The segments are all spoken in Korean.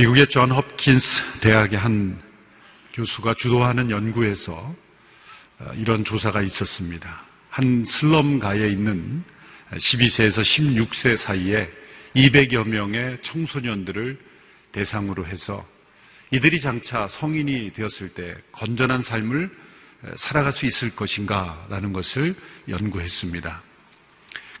미국의 존 홉킨스 대학의 한 교수가 주도하는 연구에서 어, 이런 조사가 있었습니다. 한 슬럼가에 있는 12세에서 16세 사이에 200여 명의 청소년들을 대상으로 해서 이들이 장차 성인이 되었을 때 건전한 삶을 살아갈 수 있을 것인가라는 것을 연구했습니다.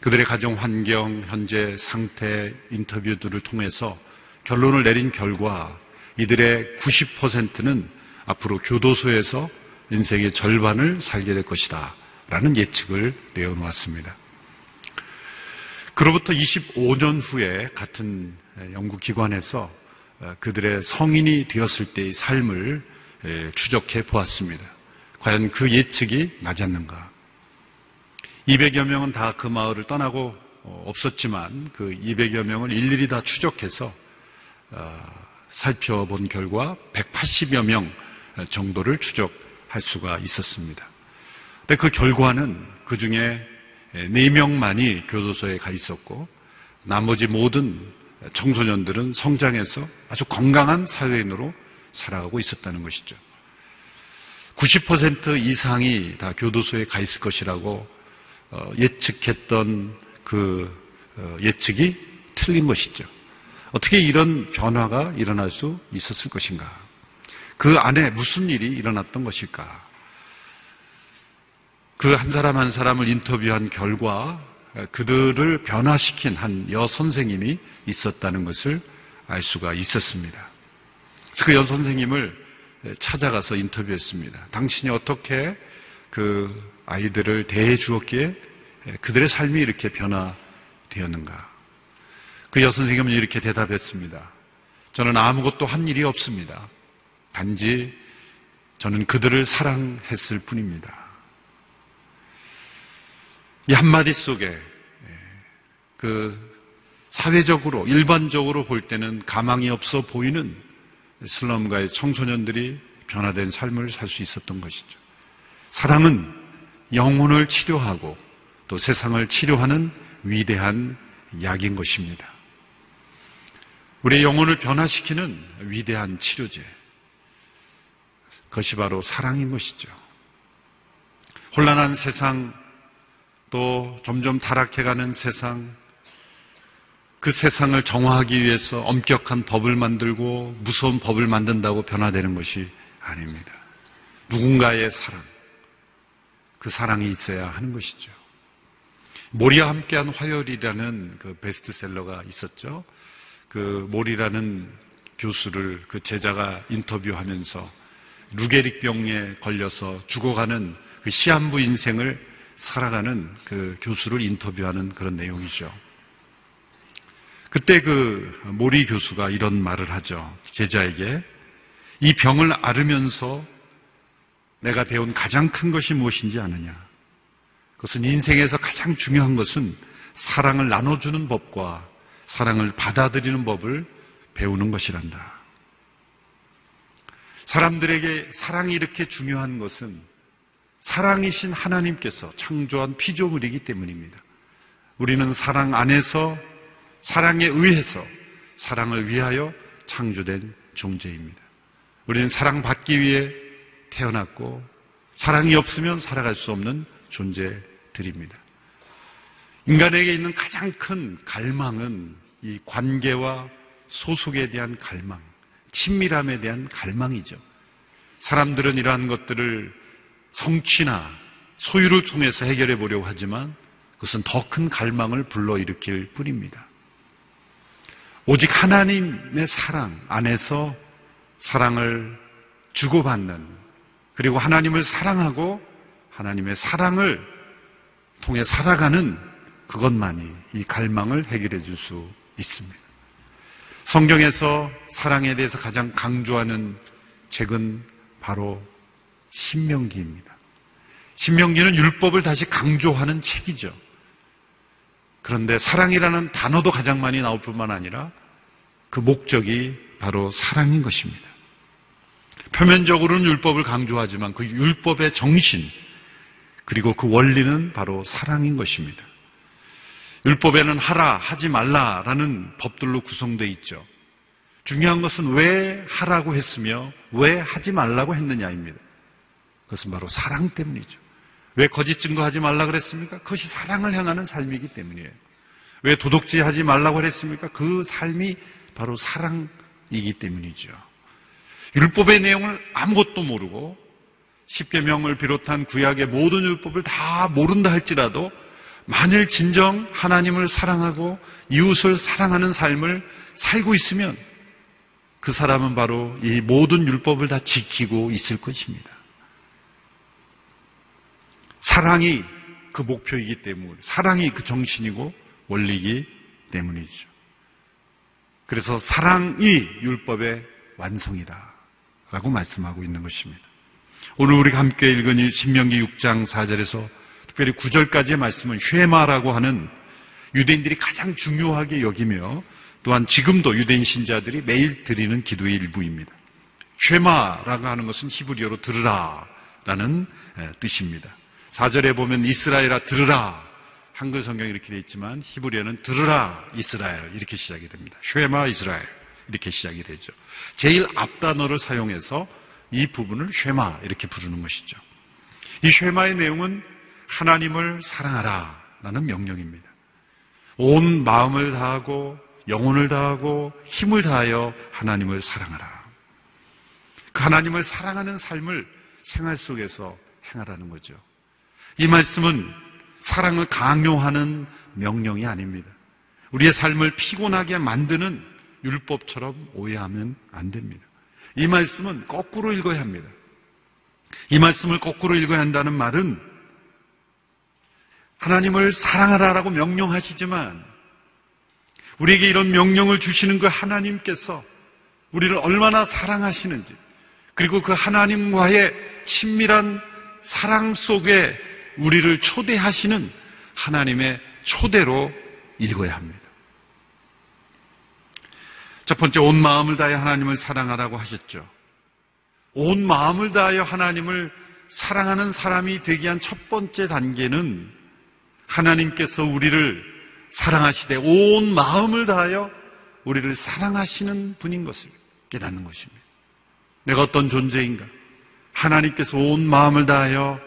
그들의 가정 환경, 현재 상태, 인터뷰들을 통해서 결론을 내린 결과 이들의 90%는 앞으로 교도소에서 인생의 절반을 살게 될 것이다. 라는 예측을 내어놓았습니다. 그로부터 25년 후에 같은 연구기관에서 그들의 성인이 되었을 때의 삶을 추적해 보았습니다. 과연 그 예측이 맞았는가? 200여 명은 다 그 마을을 떠나고 어, 없었지만 그 200여 명을 일일이 다 추적해서 어, 살펴본 결과 180여 명 정도를 추적할 수가 있었습니다. 근데 그 결과는 그 중에 4명만이 교도소에 가 있었고 나머지 모든 청소년들은 성장해서 아주 건강한 사회인으로 살아가고 있었다는 것이죠. 90% 이상이 다 교도소에 가 있을 것이라고 어, 예측했던 그 어, 예측이 틀린 것이죠. 어떻게 이런 변화가 일어날 수 있었을 것인가? 그 안에 무슨 일이 일어났던 것일까? 그 한 사람 한 사람을 인터뷰한 결과 그들을 변화시킨 한 여 선생님이 있었다는 것을 알 수가 있었습니다. 그래서 그 여 선생님을 찾아가서 인터뷰했습니다. 당신이 어떻게 그 아이들을 대해 주었기에 그들의 삶이 이렇게 변화되었는가? 그 여선생님은 이렇게 대답했습니다. 저는 아무것도 한 일이 없습니다. 단지 저는 그들을 사랑했을 뿐입니다. 이 한마디 속에 예, 그 사회적으로 일반적으로 볼 때는 가망이 없어 보이는 슬럼가의 청소년들이 변화된 삶을 살 수 있었던 것이죠. 사랑은 영혼을 치료하고 또 세상을 치료하는 위대한 약인 것입니다. 우리의 영혼을 변화시키는 위대한 치료제. 그것이 바로 사랑인 것이죠. 혼란한 세상, 또 점점 타락해가는 세상, 그 세상을 정화하기 위해서 엄격한 법을 만들고 무서운 법을 만든다고 변화되는 것이 아닙니다. 누군가의 사랑, 그 사랑이 있어야 하는 것이죠. 모리와 함께한 화요일이라는 그 베스트셀러가 있었죠. 그 몰이라는 교수를 그 제자가 인터뷰하면서 루게릭 병에 걸려서 죽어가는 그 시한부 인생을 살아가는 그 교수를 인터뷰하는 그런 내용이죠. 그때 그 모리 교수가 이런 말을 하죠. 제자에게 이 병을 앓으면서 내가 배운 가장 큰 것이 무엇인지 아느냐? 그것은 인생에서 가장 중요한 것은 사랑을 나눠주는 법과 사랑을 받아들이는 법을 배우는 것이란다. 사람들에게 사랑이 이렇게 중요한 것은 사랑이신 하나님께서 창조한 피조물이기 때문입니다. 우리는 사랑 안에서 사랑에 의해서 사랑을 위하여 창조된 존재입니다. 우리는 사랑받기 위해 태어났고 사랑이 없으면 살아갈 수 없는 존재들입니다. 인간에게 있는 가장 큰 갈망은 이 관계와 소속에 대한 갈망, 친밀함에 대한 갈망이죠. 사람들은 이러한 것들을 성취나 소유를 통해서 해결해 보려고 하지만 그것은 더 큰 갈망을 불러일으킬 뿐입니다. 오직 하나님의 사랑 안에서 사랑을 주고받는 그리고 하나님을 사랑하고 하나님의 사랑을 통해 살아가는 그것만이 이 갈망을 해결해 줄 수 있습니다. 성경에서 사랑에 대해서 가장 강조하는 책은 바로 신명기입니다. 신명기는 율법을 다시 강조하는 책이죠. 그런데 사랑이라는 단어도 가장 많이 나올 뿐만 아니라 그 목적이 바로 사랑인 것입니다. 표면적으로는 율법을 강조하지만 그 율법의 정신, 그리고 그 원리는 바로 사랑인 것입니다. 율법에는 하라, 하지 말라라는 법들로 구성되어 있죠. 중요한 것은 왜 하라고 했으며 왜 하지 말라고 했느냐입니다. 그것은 바로 사랑 때문이죠. 왜 거짓 증거하지 말라 그랬습니까? 그것이 사랑을 향하는 삶이기 때문이에요. 왜 도둑질 하지 말라고 그랬습니까? 그 삶이 바로 사랑이기 때문이죠. 율법의 내용을 아무것도 모르고 십계명을 비롯한 구약의 모든 율법을 다 모른다 할지라도 만일 진정 하나님을 사랑하고 이웃을 사랑하는 삶을 살고 있으면 그 사람은 바로 이 모든 율법을 다 지키고 있을 것입니다. 사랑이 그 목표이기 때문에, 사랑이 그 정신이고 원리이기 때문이죠. 그래서 사랑이 율법의 완성이다. 라고 말씀하고 있는 것입니다. 오늘 우리가 함께 읽은 이 신명기 6장 4절에서 특별히 9절까지의 말씀은 쉐마라고 하는 유대인들이 가장 중요하게 여기며 또한 지금도 유대인 신자들이 매일 드리는 기도의 일부입니다. 쉐마라고 하는 것은 히브리어로 들으라 라는 뜻입니다. 4절에 보면 이스라엘아 들으라 한글 성경이 이렇게 되어 있지만 히브리어는 들으라 이스라엘 이렇게 시작이 됩니다. 쉐마 이스라엘 이렇게 시작이 되죠. 제일 앞 단어를 사용해서 이 부분을 쉐마 이렇게 부르는 것이죠. 이 쉐마의 내용은 하나님을 사랑하라 라는 명령입니다. 온 마음을 다하고 영혼을 다하고 힘을 다하여 하나님을 사랑하라. 그 하나님을 사랑하는 삶을 생활 속에서 행하라는 거죠. 이 말씀은 사랑을 강요하는 명령이 아닙니다. 우리의 삶을 피곤하게 만드는 율법처럼 오해하면 안 됩니다. 이 말씀은 거꾸로 읽어야 합니다. 이 말씀을 거꾸로 읽어야 한다는 말은 하나님을 사랑하라라고 명령하시지만 우리에게 이런 명령을 주시는 그 하나님께서 우리를 얼마나 사랑하시는지 그리고 그 하나님과의 친밀한 사랑 속에 우리를 초대하시는 하나님의 초대로 읽어야 합니다. 첫 번째, 온 마음을 다해 하나님을 사랑하라고 하셨죠. 온 마음을 다하여 하나님을 사랑하는 사람이 되기 위한 첫 번째 단계는 하나님께서 우리를 사랑하시되 온 마음을 다하여 우리를 사랑하시는 분인 것을 깨닫는 것입니다. 내가 어떤 존재인가? 하나님께서 온 마음을 다하여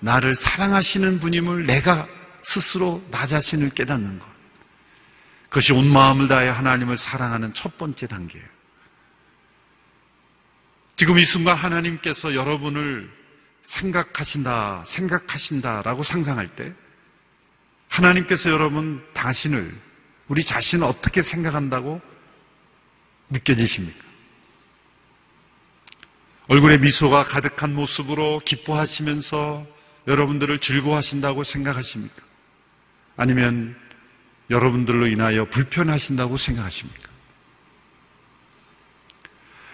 나를 사랑하시는 분임을 내가 스스로 나 자신을 깨닫는 것. 그것이 온 마음을 다해 하나님을 사랑하는 첫 번째 단계예요. 지금 이 순간 하나님께서 여러분을 생각하신다, 생각하신다라고 상상할 때 하나님께서 여러분 당신을 우리 자신을 어떻게 생각한다고 느껴지십니까? 얼굴에 미소가 가득한 모습으로 기뻐하시면서 여러분들을 즐거워하신다고 생각하십니까? 아니면 여러분들로 인하여 불편하신다고 생각하십니까?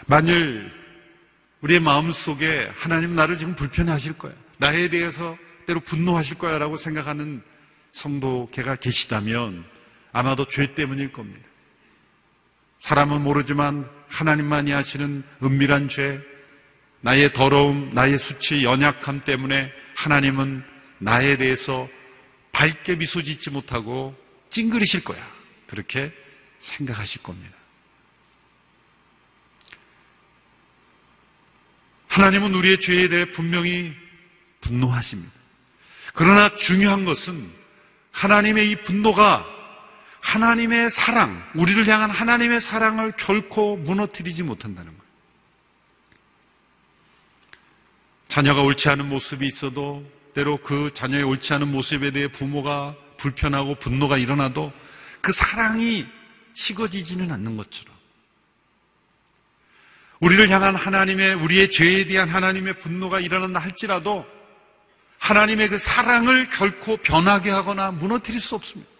만일 우리의 마음 속에 하나님 나를 지금 불편하실 거야. 나에 대해서 때로 분노하실 거야 라고 생각하는 성도계가 계시다면 아마도 죄 때문일 겁니다. 사람은 모르지만 하나님만이 하시는 은밀한 죄, 나의 더러움, 나의 수치, 연약함 때문에 하나님은 나에 대해서 밝게 미소 짓지 못하고 찡그리실 거야. 그렇게 생각하실 겁니다. 하나님은 우리의 죄에 대해 분명히 분노하십니다. 그러나 중요한 것은 하나님의 이 분노가 하나님의 사랑, 우리를 향한 하나님의 사랑을 결코 무너뜨리지 못한다는 거예요. 자녀가 옳지 않은 모습이 있어도 때로 그 자녀의 옳지 않은 모습에 대해 부모가 불편하고 분노가 일어나도 그 사랑이 식어지지는 않는 것처럼 우리를 향한 하나님의 우리의 죄에 대한 하나님의 분노가 일어난다 할지라도 하나님의 그 사랑을 결코 변하게 하거나 무너뜨릴 수 없습니다.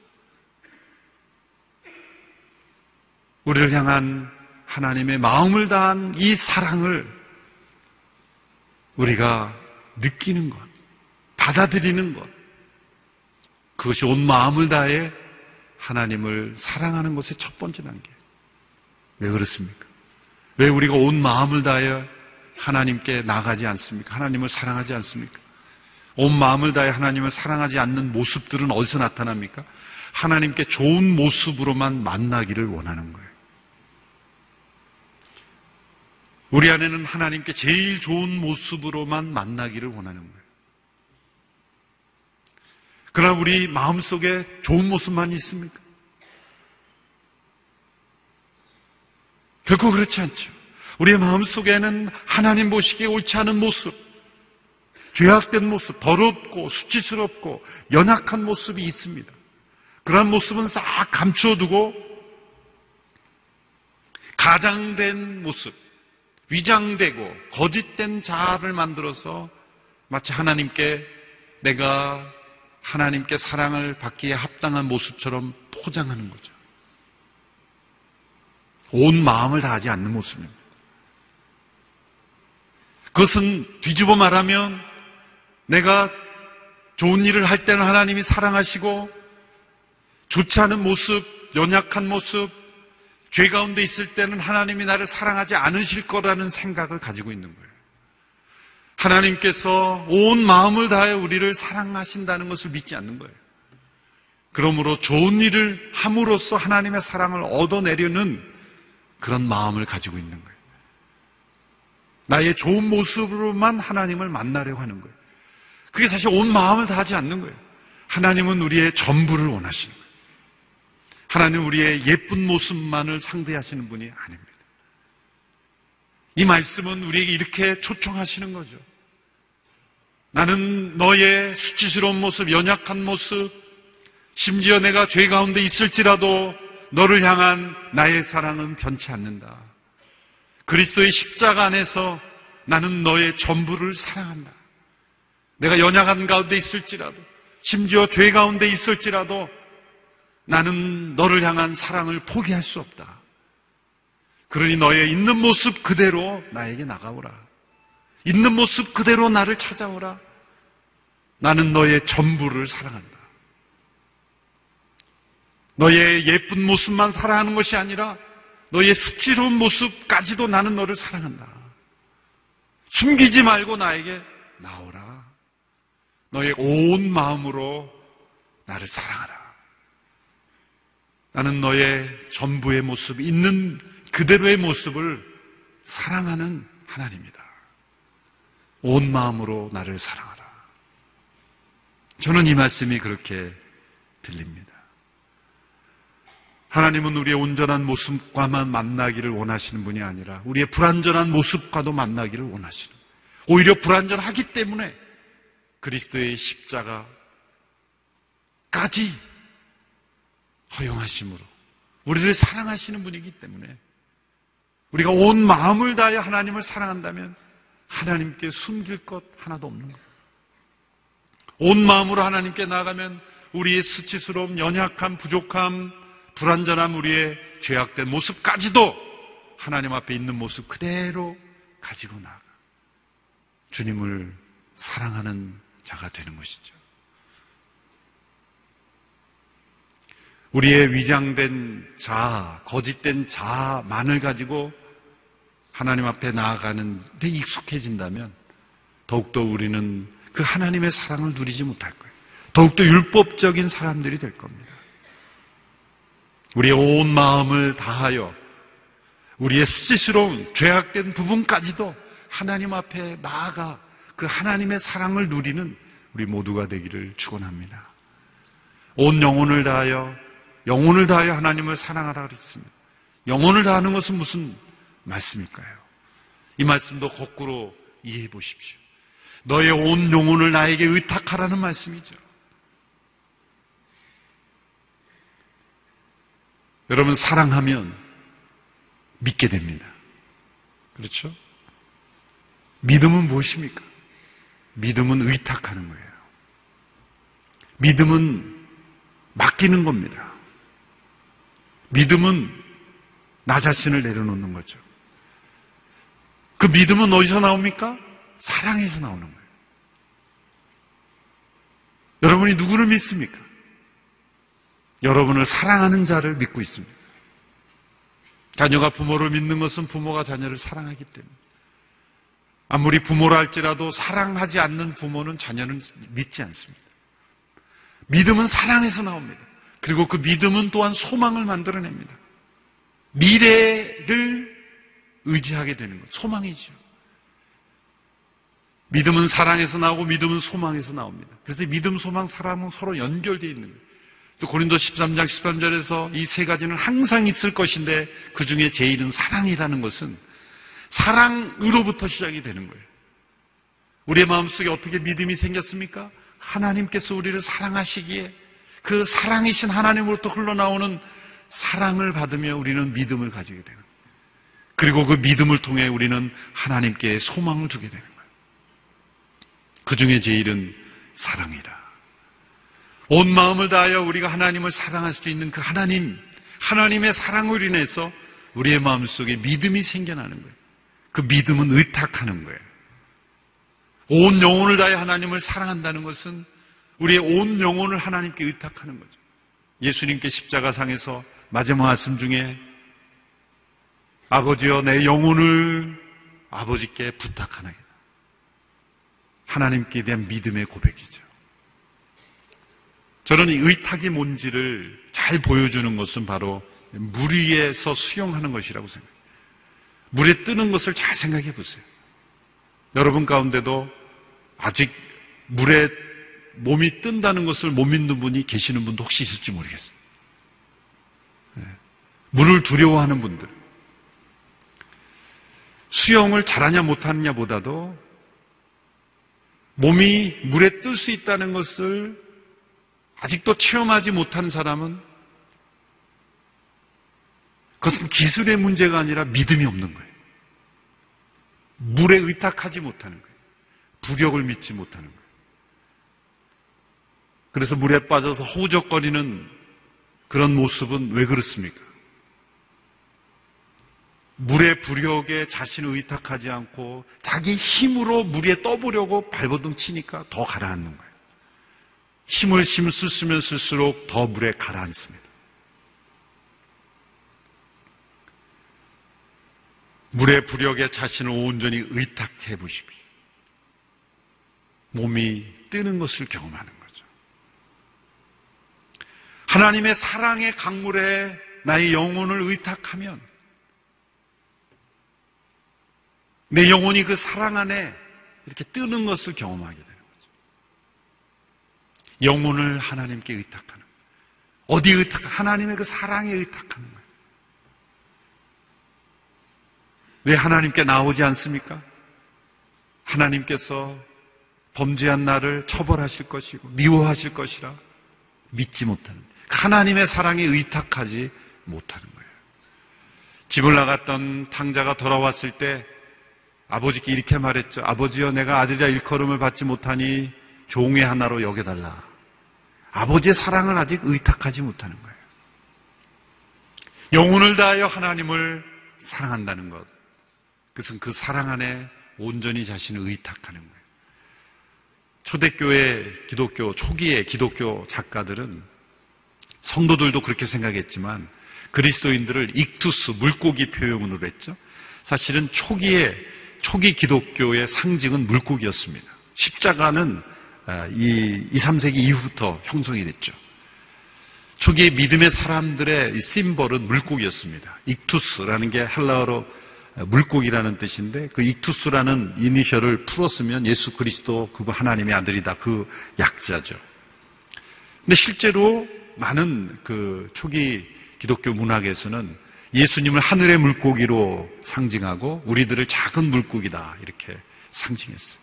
우리를 향한 하나님의 마음을 다한 이 사랑을 우리가 느끼는 것, 받아들이는 것, 그것이 온 마음을 다해 하나님을 사랑하는 것의 첫 번째 단계. 왜 그렇습니까? 왜 우리가 온 마음을 다해 하나님께 나가지 않습니까? 하나님을 사랑하지 않습니까? 온 마음을 다해 하나님을 사랑하지 않는 모습들은 어디서 나타납니까? 하나님께 좋은 모습으로만 만나기를 원하는 거예요. 우리 안에는 하나님께 제일 좋은 모습으로만 만나기를 원하는 거예요. 그러나 우리 마음속에 좋은 모습만 있습니까? 결코 그렇지 않죠. 우리의 마음속에는 하나님 보시기에 옳지 않은 모습, 죄악된 모습, 더럽고 수치스럽고 연약한 모습이 있습니다. 그러한 모습은 싹 감추어두고 가장된 모습, 위장되고 거짓된 자아를 만들어서 마치 하나님께 내가 하나님께 사랑을 받기에 합당한 모습처럼 포장하는 거죠. 온 마음을 다하지 않는 모습입니다. 그것은 뒤집어 말하면 내가 좋은 일을 할 때는 하나님이 사랑하시고 좋지 않은 모습, 연약한 모습, 죄 가운데 있을 때는 하나님이 나를 사랑하지 않으실 거라는 생각을 가지고 있는 거예요. 하나님께서 온 마음을 다해 우리를 사랑하신다는 것을 믿지 않는 거예요. 그러므로 좋은 일을 함으로써 하나님의 사랑을 얻어내려는 그런 마음을 가지고 있는 거예요. 나의 좋은 모습으로만 하나님을 만나려고 하는 거예요. 그게 사실 온 마음을 다하지 않는 거예요. 하나님은 우리의 전부를 원하시는 거예요. 하나님 우리의 예쁜 모습만을 상대하시는 분이 아닙니다. 이 말씀은 우리에게 이렇게 초청하시는 거죠. 나는 너의 수치스러운 모습, 연약한 모습, 심지어 내가 죄 가운데 있을지라도 너를 향한 나의 사랑은 변치 않는다. 그리스도의 십자가 안에서 나는 너의 전부를 사랑한다. 내가 연약한 가운데 있을지라도, 심지어 죄 가운데 있을지라도 나는 너를 향한 사랑을 포기할 수 없다. 그러니 너의 있는 모습 그대로 나에게 나가오라. 있는 모습 그대로 나를 찾아오라. 나는 너의 전부를 사랑한다. 너의 예쁜 모습만 사랑하는 것이 아니라 너의 수치로운 모습까지도 나는 너를 사랑한다. 숨기지 말고 나에게 나오라. 너의 온 마음으로 나를 사랑하라. 나는 너의 전부의 모습, 있는 그대로의 모습을 사랑하는 하나님이다. 온 마음으로 나를 사랑하라. 저는 이 말씀이 그렇게 들립니다. 하나님은 우리의 온전한 모습과만 만나기를 원하시는 분이 아니라 우리의 불완전한 모습과도 만나기를 원하시는 오히려 불완전하기 때문에 그리스도의 십자가까지 허용하심으로 우리를 사랑하시는 분이기 때문에 우리가 온 마음을 다해 하나님을 사랑한다면 하나님께 숨길 것 하나도 없는 거예요. 온 마음으로 하나님께 나아가면 우리의 수치스러움, 연약함, 부족함, 불완전함, 우리의 죄악된 모습까지도 하나님 앞에 있는 모습 그대로 가지고 나아가 주님을 사랑하는 자가 되는 것이죠. 우리의 위장된 자아, 거짓된 자아만을 가지고 하나님 앞에 나아가는 데 익숙해진다면 더욱더 우리는 그 하나님의 사랑을 누리지 못할 거예요. 더욱더 율법적인 사람들이 될 겁니다. 우리의 온 마음을 다하여 우리의 수치스러운 죄악된 부분까지도 하나님 앞에 나아가 그 하나님의 사랑을 누리는 우리 모두가 되기를 축원합니다. 온 영혼을 다하여 영혼을 다하여 하나님을 사랑하라 그랬습니다. 영혼을 다하는 것은 무슨 말씀일까요? 이 말씀도 거꾸로 이해해 보십시오. 너의 온 영혼을 나에게 의탁하라는 말씀이죠. 여러분, 사랑하면 믿게 됩니다. 그렇죠? 믿음은 무엇입니까? 믿음은 의탁하는 거예요. 믿음은 맡기는 겁니다. 믿음은 나 자신을 내려놓는 거죠. 그 믿음은 어디서 나옵니까? 사랑에서 나오는 거예요. 여러분이 누구를 믿습니까? 여러분을 사랑하는 자를 믿고 있습니다. 자녀가 부모를 믿는 것은 부모가 자녀를 사랑하기 때문에. 아무리 부모라 할지라도 사랑하지 않는 부모는 자녀는 믿지 않습니다. 믿음은 사랑에서 나옵니다. 그리고 그 믿음은 또한 소망을 만들어냅니다. 미래를 의지하게 되는 것, 소망이죠. 믿음은 사랑에서 나오고 믿음은 소망에서 나옵니다. 그래서 믿음, 소망, 사랑은 서로 연결되어 있는 거예요. 고린도 13장 13절에서 이 세 가지는 항상 있을 것인데 그 중에 제일은 사랑이라는 것은 사랑으로부터 시작이 되는 거예요. 우리의 마음속에 어떻게 믿음이 생겼습니까? 하나님께서 우리를 사랑하시기에 그 사랑이신 하나님으로부터 흘러나오는 사랑을 받으며 우리는 믿음을 가지게 되는 거예요. 그리고 그 믿음을 통해 우리는 하나님께 소망을 두게 되는 거예요. 그 중에 제일은 사랑이라. 온 마음을 다하여 우리가 하나님을 사랑할 수 있는 그 하나님, 하나님의 사랑으로 인해서 우리의 마음속에 믿음이 생겨나는 거예요. 그 믿음은 의탁하는 거예요. 온 영혼을 다해 하나님을 사랑한다는 것은 우리의 온 영혼을 하나님께 의탁하는 거죠. 예수님께 십자가상에서 마지막 말씀 중에 아버지여 내 영혼을 아버지께 부탁하나이다. 하나님께 대한 믿음의 고백이죠. 저는 이 의탁이 뭔지를 잘 보여주는 것은 바로 물 위에서 수영하는 것이라고 생각해요. 물에 뜨는 것을 잘 생각해 보세요. 여러분 가운데도 아직 물에 몸이 뜬다는 것을 못 믿는 분이 계시는 분도 혹시 있을지 모르겠어요. 네. 물을 두려워하는 분들. 수영을 잘하냐 못하느냐 보다도 몸이 물에 뜰 수 있다는 것을 아직도 체험하지 못한 사람은 그것은 기술의 문제가 아니라 믿음이 없는 거예요. 물에 의탁하지 못하는 거예요. 부력을 믿지 못하는 거예요. 그래서 물에 빠져서 허우적거리는 그런 모습은 왜 그렇습니까? 물의 부력에 자신을 의탁하지 않고 자기 힘으로 물에 떠보려고 발버둥 치니까 더 가라앉는 거예요. 힘을 힘을 쓰면 쓸수록 더 물에 가라앉습니다. 물의 부력에 자신을 온전히 의탁해 보십시오. 몸이 뜨는 것을 경험하는. 하나님의 사랑의 강물에 나의 영혼을 의탁하면 내 영혼이 그 사랑 안에 이렇게 뜨는 것을 경험하게 되는 거죠. 영혼을 하나님께 의탁하는. 어디 의탁? 하나님의 그 사랑에 의탁하는 거예요. 왜 하나님께 나오지 않습니까? 하나님께서 범죄한 나를 처벌하실 것이고 미워하실 것이라 믿지 못하는 하나님의 사랑에 의탁하지 못하는 거예요. 집을 나갔던 탕자가 돌아왔을 때 아버지께 이렇게 말했죠. 아버지여 내가 아들이라 일컬음을 받지 못하니 종의 하나로 여겨달라. 아버지의 사랑을 아직 의탁하지 못하는 거예요. 영혼을 다하여 하나님을 사랑한다는 것. 그것은 그 사랑 안에 온전히 자신을 의탁하는 거예요. 초대교회 기독교, 초기의 기독교 작가들은 성도들도 그렇게 생각했지만 그리스도인들을 익투스, 물고기 표현으로 했죠. 사실은 초기에, 초기 기독교의 상징은 물고기였습니다. 십자가는 아, 이 2, 3세기 이후부터 형성이 됐죠. 초기의 믿음의 사람들의 심벌은 물고기였습니다. 익투스라는 게 헬라어로 물고기라는 뜻인데 그 익투스라는 이니셜을 풀었으면 예수 그리스도 그 하나님의 아들이다 그 약자죠. 근데 실제로 많은 그 초기 기독교 문학에서는 예수님을 하늘의 물고기로 상징하고 우리들을 작은 물고기다 이렇게 상징했어요.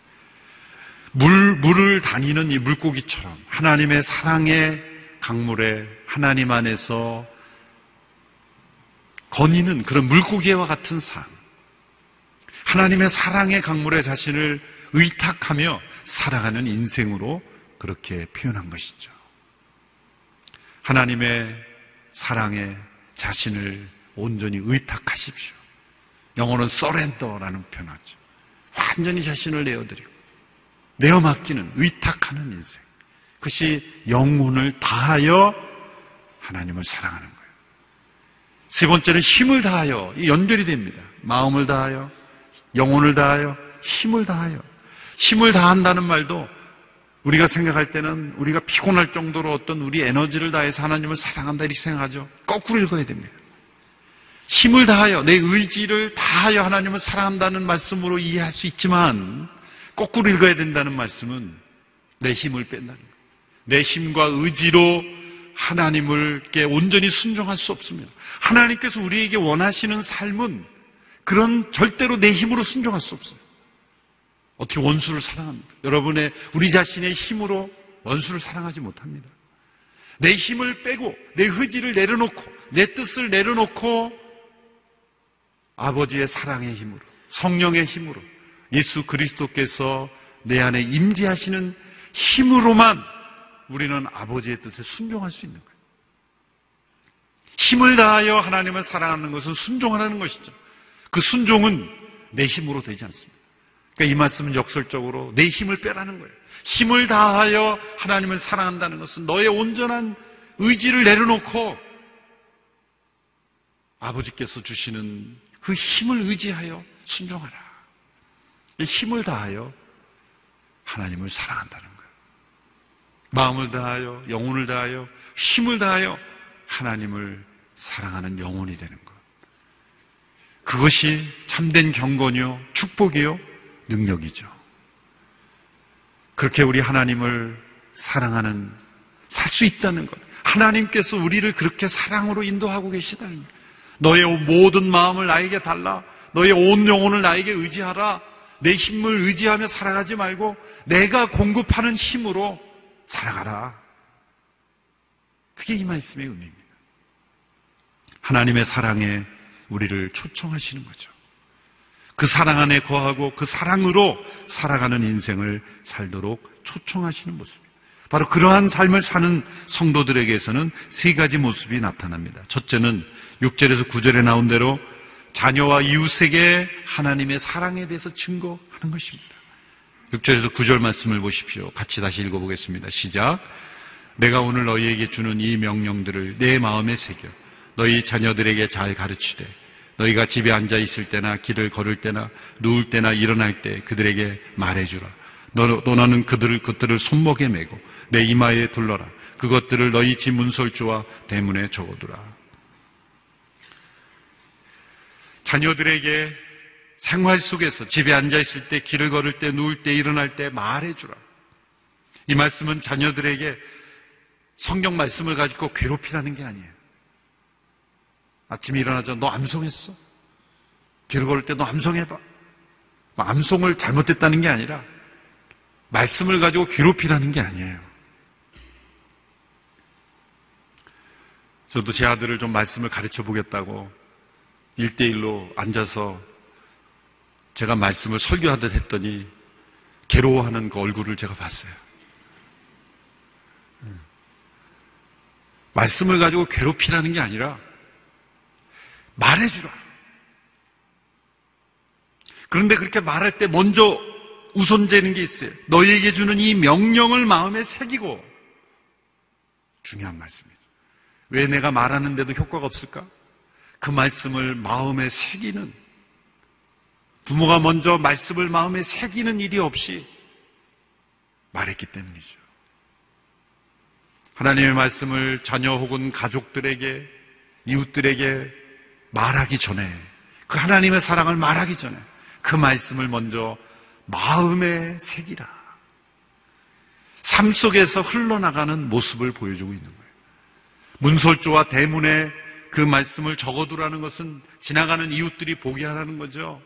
물, 물을 다니는 이 물고기처럼 하나님의 사랑의 강물에 하나님 안에서 거니는 그런 물고기와 같은 삶. 하나님의 사랑의 강물에 자신을 의탁하며 살아가는 인생으로 그렇게 표현한 것이죠. 하나님의 사랑에 자신을 온전히 의탁하십시오. 영어는 서렌더라는 표현하죠. 완전히 자신을 내어드리고 내어 맡기는 의탁하는 인생. 그것이 영혼을 다하여 하나님을 사랑하는 거예요. 세 번째는 힘을 다하여 연결이 됩니다. 마음을 다하여 영혼을 다하여 힘을 다하여. 힘을 다한다는 말도 우리가 생각할 때는 우리가 피곤할 정도로 어떤 우리 에너지를 다해서 하나님을 사랑한다 이렇게 생각하죠. 거꾸로 읽어야 됩니다. 힘을 다하여 내 의지를 다하여 하나님을 사랑한다는 말씀으로 이해할 수 있지만 거꾸로 읽어야 된다는 말씀은 내 힘을 뺀다는 거예요. 내 힘과 의지로 하나님을께 온전히 순종할 수 없습니다. 하나님께서 우리에게 원하시는 삶은 그런 절대로 내 힘으로 순종할 수 없어요. 어떻게 원수를 사랑합니까? 여러분의 우리 자신의 힘으로 원수를 사랑하지 못합니다. 내 힘을 빼고 내 의지를 내려놓고 내 뜻을 내려놓고 아버지의 사랑의 힘으로 성령의 힘으로 예수 그리스도께서 내 안에 임재하시는 힘으로만 우리는 아버지의 뜻에 순종할 수 있는 거예요. 힘을 다하여 하나님을 사랑하는 것은 순종하라는 것이죠. 그 순종은 내 힘으로 되지 않습니다. 그러니까 이 말씀은 역설적으로 내 힘을 빼라는 거예요. 힘을 다하여 하나님을 사랑한다는 것은 너의 온전한 의지를 내려놓고 아버지께서 주시는 그 힘을 의지하여 순종하라. 이 힘을 다하여 하나님을 사랑한다는 거예요. 마음을 다하여, 영혼을 다하여, 힘을 다하여 하나님을 사랑하는 영혼이 되는 것. 그것이 참된 경건이요, 축복이요, 능력이죠. 그렇게 우리 하나님을 사랑하는, 살 수 있다는 것. 하나님께서 우리를 그렇게 사랑으로 인도하고 계시다는 것. 너의 모든 마음을 나에게 달라. 너의 온 영혼을 나에게 의지하라. 내 힘을 의지하며 살아가지 말고 내가 공급하는 힘으로 살아가라. 그게 이 말씀의 의미입니다. 하나님의 사랑에 우리를 초청하시는 거죠. 그 사랑 안에 거하고 그 사랑으로 살아가는 인생을 살도록 초청하시는 모습입니다. 바로 그러한 삶을 사는 성도들에게서는 세 가지 모습이 나타납니다. 첫째는 6절에서 9절에 나온 대로 자녀와 이웃에게 하나님의 사랑에 대해서 증거하는 것입니다. 6절에서 9절 말씀을 보십시오. 같이 다시 읽어보겠습니다. 시작. 내가 오늘 너희에게 주는 이 명령들을 내 마음에 새겨 너희 자녀들에게 잘 가르치되 너희가 집에 앉아 있을 때나 길을 걸을 때나 누울 때나 일어날 때 그들에게 말해주라. 너, 또 너는 그들을 그들을 손목에 메고 내 이마에 둘러라. 그것들을 너희 집 문설주와 대문에 적어두라. 자녀들에게 생활 속에서 집에 앉아 있을 때, 길을 걸을 때, 누울 때, 일어날 때 말해주라. 이 말씀은 자녀들에게 성경 말씀을 가지고 괴롭히라는 게 아니에요. 아침에 일어나자 너 암송했어? 길을 걸을 때 너 암송해봐. 뭐 암송을 잘못했다는 게 아니라 말씀을 가지고 괴롭히라는 게 아니에요. 저도 제 아들을 좀 말씀을 가르쳐 보겠다고 일대일로 앉아서 제가 말씀을 설교하듯 했더니 괴로워하는 그 얼굴을 제가 봤어요. 말씀을 가지고 괴롭히라는 게 아니라 말해주라. 그런데 그렇게 말할 때 먼저 우선되는 게 있어요. 너희에게 주는 이 명령을 마음에 새기고 중요한 말씀이죠. 왜 내가 말하는데도 효과가 없을까? 그 말씀을 마음에 새기는 부모가 먼저 말씀을 마음에 새기는 일이 없이 말했기 때문이죠. 하나님의 말씀을 자녀 혹은 가족들에게 이웃들에게 말하기 전에 그 하나님의 사랑을 말하기 전에 그 말씀을 먼저 마음에 새기라. 삶 속에서 흘러나가는 모습을 보여주고 있는 거예요. 문설조와 대문에 그 말씀을 적어두라는 것은 지나가는 이웃들이 보게 하라는 거죠.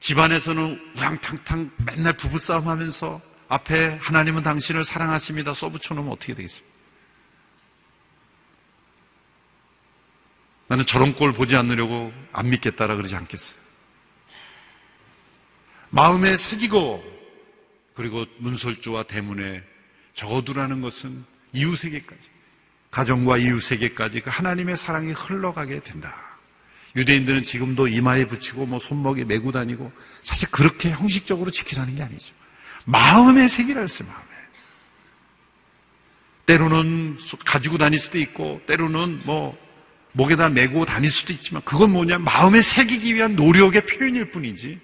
집안에서는 우랑탕탕 맨날 부부싸움 하면서 앞에 하나님은 당신을 사랑하십니다 써붙여놓으면 어떻게 되겠습니까? 나는 저런 꼴 보지 않으려고 안 믿겠다라 그러지 않겠어요. 마음에 새기고 그리고 문설주와 대문에 적어두라는 것은 이웃에게까지 가정과 이웃에게까지 그 하나님의 사랑이 흘러가게 된다. 유대인들은 지금도 이마에 붙이고 뭐 손목에 메고 다니고 사실 그렇게 형식적으로 지키라는 게 아니죠. 마음에 새기라 했어요. 마음에. 때로는 가지고 다닐 수도 있고 때로는 뭐 목에다 메고 다닐 수도 있지만 그건 뭐냐? 마음에 새기기 위한 노력의 표현일 뿐이지.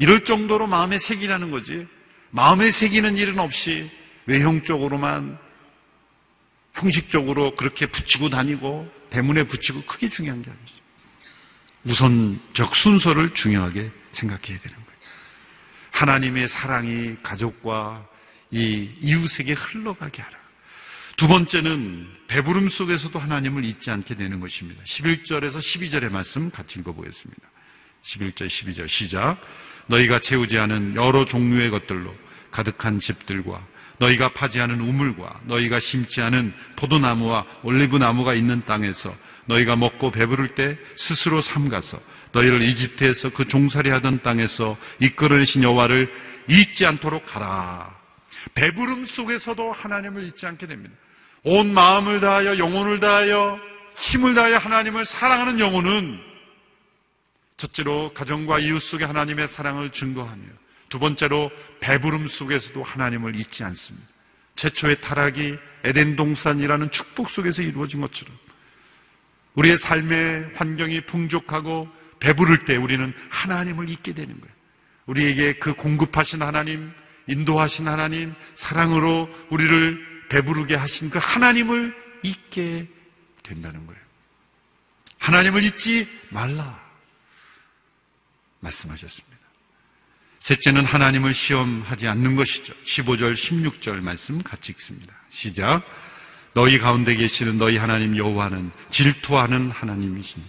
이럴 정도로 마음에 새기라는 거지. 마음에 새기는 일은 없이 외형적으로만 형식적으로 그렇게 붙이고 다니고 대문에 붙이고 크게 중요한 게 아니죠. 우선적 순서를 중요하게 생각해야 되는 거예요. 하나님의 사랑이 가족과 이 이웃에게 흘러가게 하라. 두 번째는 배부름 속에서도 하나님을 잊지 않게 되는 것입니다. 11절에서 12절의 말씀 같이 읽어보겠습니다. 11절, 12절 시작. 너희가 채우지 않은 여러 종류의 것들로 가득한 집들과 너희가 파지 않은 우물과 너희가 심지 않은 포도나무와 올리브나무가 있는 땅에서 너희가 먹고 배부를 때 스스로 삼가서 너희를 이집트에서 그 종살이 하던 땅에서 이끌어내신 여호와를 잊지 않도록 하라. 배부름 속에서도 하나님을 잊지 않게 됩니다. 온 마음을 다하여 영혼을 다하여 힘을 다하여 하나님을 사랑하는 영혼은 첫째로 가정과 이웃 속에 하나님의 사랑을 증거하며 두 번째로 배부름 속에서도 하나님을 잊지 않습니다. 최초의 타락이 에덴 동산이라는 축복 속에서 이루어진 것처럼 우리의 삶의 환경이 풍족하고 배부를 때 우리는 하나님을 잊게 되는 거예요. 우리에게 그 공급하신 하나님, 인도하신 하나님, 사랑으로 우리를 배부르게 하신 그 하나님을 잊게 된다는 거예요. 하나님을 잊지 말라. 말씀하셨습니다. 셋째는 하나님을 시험하지 않는 것이죠. 15절, 16절 말씀 같이 읽습니다. 시작. 너희 가운데 계시는 너희 하나님 여호와는 질투하는 하나님이시니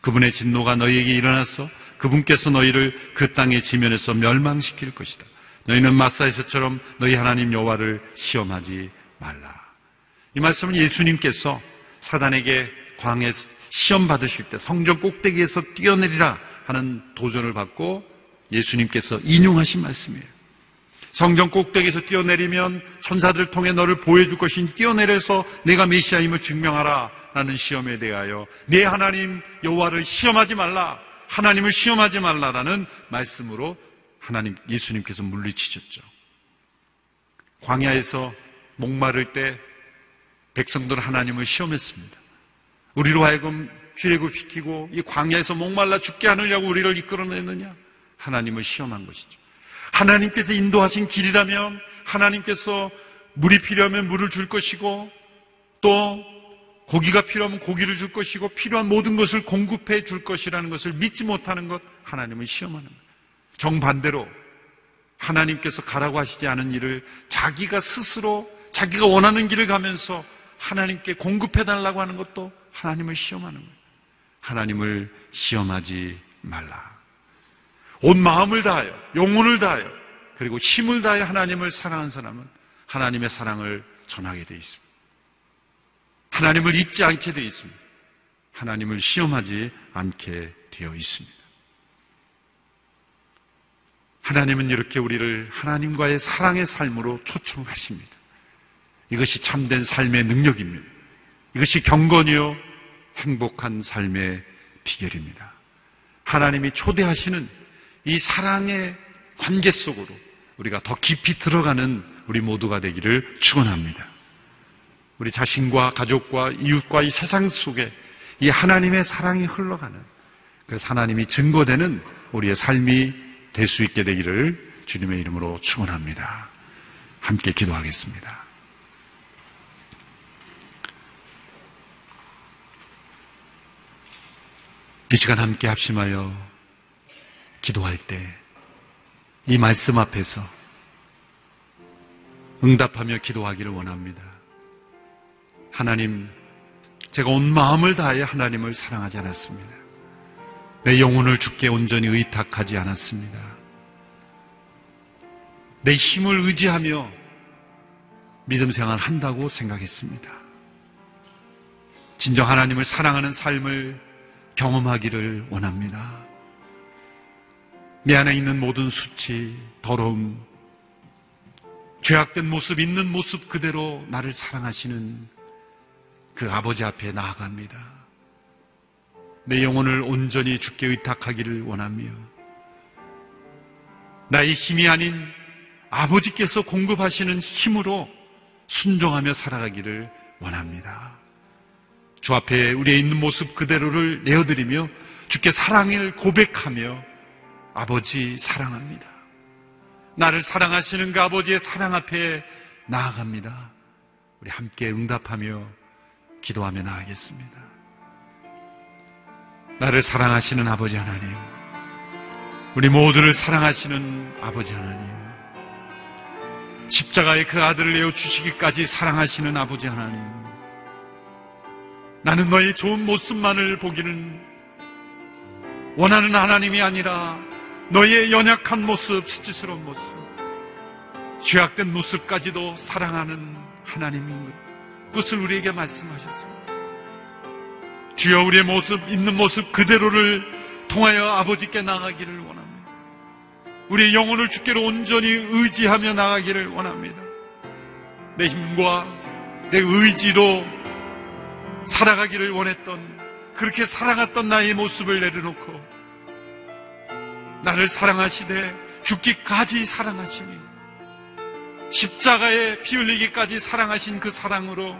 그분의 진노가 너희에게 일어나서 그분께서 너희를 그 땅의 지면에서 멸망시킬 것이다. 너희는 마사에서처럼 너희 하나님 여호와를 시험하지 말라. 이 말씀은 예수님께서 사단에게 광해 시험 받으실 때 성전 꼭대기에서 뛰어내리라 하는 도전을 받고 예수님께서 인용하신 말씀이에요. 성전 꼭대기에서 뛰어내리면 천사들 통해 너를 보여줄 것이니 뛰어내려서 내가 메시아임을 증명하라 라는 시험에 대하여 내 하나님 여호와를 시험하지 말라 하나님을 시험하지 말라라는 말씀으로 하나님 예수님께서 물리치셨죠. 광야에서 목마를 때 백성들은 하나님을 시험했습니다. 우리로 하여금 출애굽시키고 이 광야에서 목말라 죽게 하느냐고 우리를 이끌어내느냐? 하나님을 시험한 것이죠. 하나님께서 인도하신 길이라면 하나님께서 물이 필요하면 물을 줄 것이고 또 고기가 필요하면 고기를 줄 것이고 필요한 모든 것을 공급해 줄 것이라는 것을 믿지 못하는 것 하나님을 시험하는 것. 정반대로 하나님께서 가라고 하시지 않은 일을 자기가 스스로 자기가 원하는 길을 가면서 하나님께 공급해 달라고 하는 것도 하나님을 시험하는 거예요. 하나님을 시험하지 말라. 온 마음을 다하여, 영혼을 다하여, 그리고 힘을 다하여 하나님을 사랑한 사람은 하나님의 사랑을 전하게 되어 있습니다. 하나님을 잊지 않게 되어 있습니다. 하나님을 시험하지 않게 되어 있습니다. 하나님은 이렇게 우리를 하나님과의 사랑의 삶으로 초청하십니다. 이것이 참된 삶의 능력입니다. 이것이 경건이요 행복한 삶의 비결입니다. 하나님이 초대하시는 이 사랑의 관계 속으로 우리가 더 깊이 들어가는 우리 모두가 되기를 축원합니다. 우리 자신과 가족과 이웃과 이 세상 속에 이 하나님의 사랑이 흘러가는 그 하나님이 증거되는 우리의 삶이 될 수 있게 되기를 주님의 이름으로 축원합니다. 함께 기도하겠습니다. 이 시간 함께 합심하여 기도할 때 이 말씀 앞에서 응답하며 기도하기를 원합니다. 하나님, 제가 온 마음을 다해 하나님을 사랑하지 않았습니다. 내 영혼을 주께 온전히 의탁하지 않았습니다. 내 힘을 의지하며 믿음 생활 한다고 생각했습니다. 진정 하나님을 사랑하는 삶을 경험하기를 원합니다. 내 안에 있는 모든 수치, 더러움, 죄악된 모습, 있는 모습 그대로 나를 사랑하시는 그 아버지 앞에 나아갑니다. 내 영혼을 온전히 주께 의탁하기를 원하며 나의 힘이 아닌 아버지께서 공급하시는 힘으로 순종하며 살아가기를 원합니다. 주 앞에 우리의 있는 모습 그대로를 내어드리며 주께 사랑을 고백하며 아버지 사랑합니다. 나를 사랑하시는 그 아버지의 사랑 앞에 나아갑니다. 우리 함께 응답하며 기도하며 나아가겠습니다. 나를 사랑하시는 아버지 하나님, 우리 모두를 사랑하시는 아버지 하나님, 십자가에 그 아들을 내어 주시기까지 사랑하시는 아버지 하나님, 나는 너의 좋은 모습만을 보기는 원하는 하나님이 아니라 너의 연약한 모습, 수치스러운 모습, 죄악된 모습까지도 사랑하는 하나님인 것. 그것을 우리에게 말씀하셨습니다. 주여 우리의 모습, 있는 모습 그대로를 통하여 아버지께 나가기를 원합니다. 우리의 영혼을 주께로 온전히 의지하며 나가기를 원합니다. 내 힘과 내 의지로 살아가기를 원했던 그렇게 살아갔던 나의 모습을 내려놓고 나를 사랑하시되 죽기까지 사랑하시니 십자가에 피 흘리기까지 사랑하신 그 사랑으로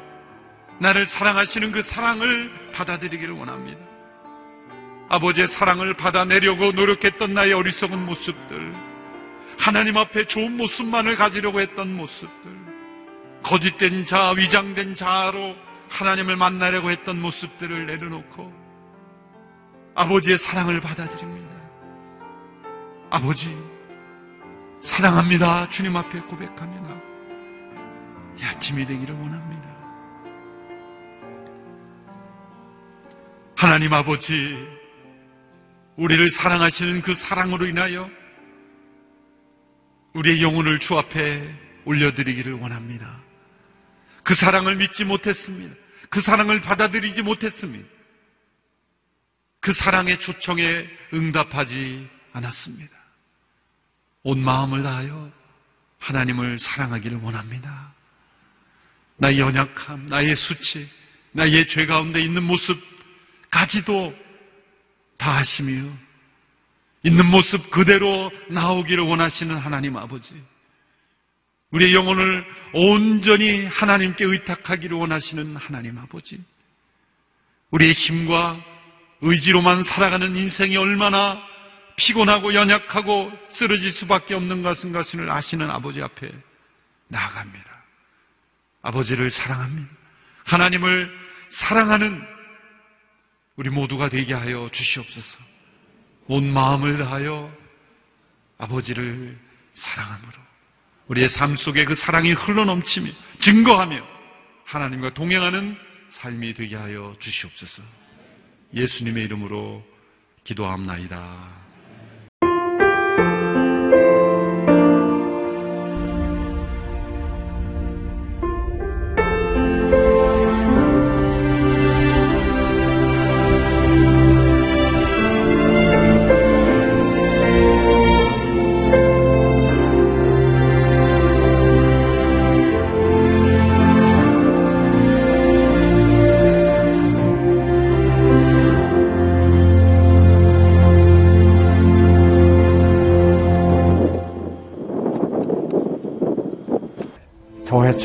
나를 사랑하시는 그 사랑을 받아들이기를 원합니다. 아버지의 사랑을 받아내려고 노력했던 나의 어리석은 모습들, 하나님 앞에 좋은 모습만을 가지려고 했던 모습들, 거짓된 자, 위장된 자로 하나님을 만나려고 했던 모습들을 내려놓고 아버지의 사랑을 받아들입니다. 아버지, 사랑합니다. 주님 앞에 고백하며 이 아침이 되기를 원합니다. 하나님 아버지, 우리를 사랑하시는 그 사랑으로 인하여 우리의 영혼을 주 앞에 올려드리기를 원합니다. 그 사랑을 믿지 못했습니다. 그 사랑을 받아들이지 못했습니다. 그 사랑의 초청에 응답하지 않았습니다. 온 마음을 다하여 하나님을 사랑하기를 원합니다. 나의 연약함, 나의 수치, 나의 죄 가운데 있는 모습까지도 다 하시며 있는 모습 그대로 나오기를 원하시는 하나님 아버지. 우리의 영혼을 온전히 하나님께 의탁하기를 원하시는 하나님 아버지. 우리의 힘과 의지로만 살아가는 인생이 얼마나 피곤하고 연약하고 쓰러질 수밖에 없는 것은 것을 아시는 아버지 앞에 나아갑니다. 아버지를 사랑합니다. 하나님을 사랑하는 우리 모두가 되게 하여 주시옵소서. 온 마음을 다하여 아버지를 사랑함으로 우리의 삶 속에 그 사랑이 흘러넘치며 증거하며 하나님과 동행하는 삶이 되게 하여 주시옵소서. 예수님의 이름으로 기도합나이다.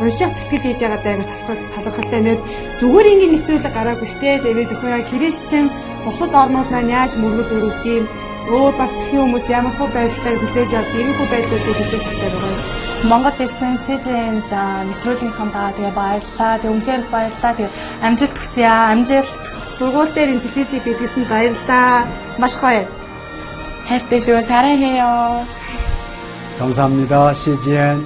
уншаад тэтгэл хийж байгаа даа талхал талхалтай нэт зүгээр ингээд нэвтрүүлэг гараагүй штэ тэгээд өхөө яа христчэн бусад орнууд маань яаж мөргөл өрөвт юм өөр бас тхэн хүмүүс ямар хөө байдлаар хүлээж авд иймэрхүү байдлуудыг хүлээж авдаг байгаа юм. Монгол ирсэн СЖН-д нэвтрүүлгийнхаа даа тэгээ баярлаа. Тэгээ үнхээр их баярлаа. Тэгээ амжилт хүсье аа. Амжилт. Сургууль дээр ин телевизийг бидлсэн баярлаа. Маш гоё. хайртай шүү. 사랑해요. 감사합니다. CGN.